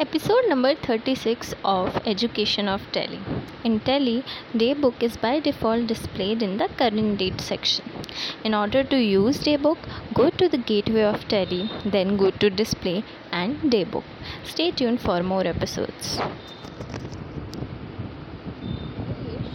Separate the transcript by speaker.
Speaker 1: Episode number 36 of Education of Tally. In Tally, Daybook is by default displayed in the current date section. In order to use Daybook, go to the gateway of Tally, then go to Display and Daybook. Stay tuned for more episodes.